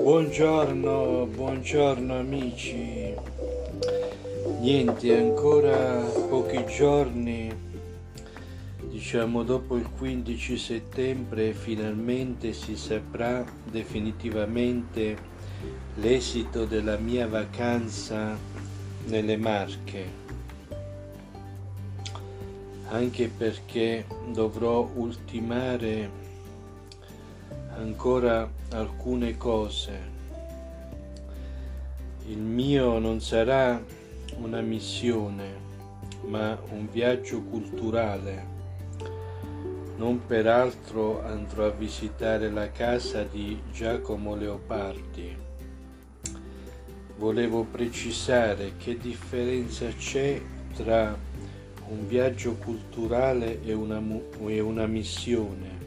Buongiorno, buongiorno amici. Niente, ancora pochi giorni, diciamo dopo il 15 settembre, finalmente si saprà definitivamente l'esito della mia vacanza nelle Marche. Anche perché dovrò ultimare ancora alcune cose. Il mio non sarà una missione, ma un viaggio culturale. Non peraltro andrò a visitare la casa di Giacomo Leopardi. Volevo precisare che differenza c'è tra un viaggio culturale e una, e una missione.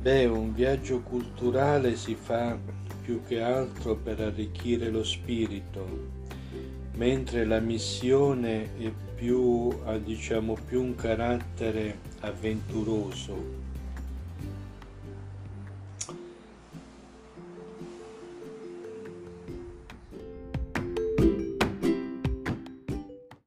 Beh, un viaggio culturale si fa più che altro per arricchire lo spirito, mentre la missione è più, ha diciamo, più un carattere avventuroso.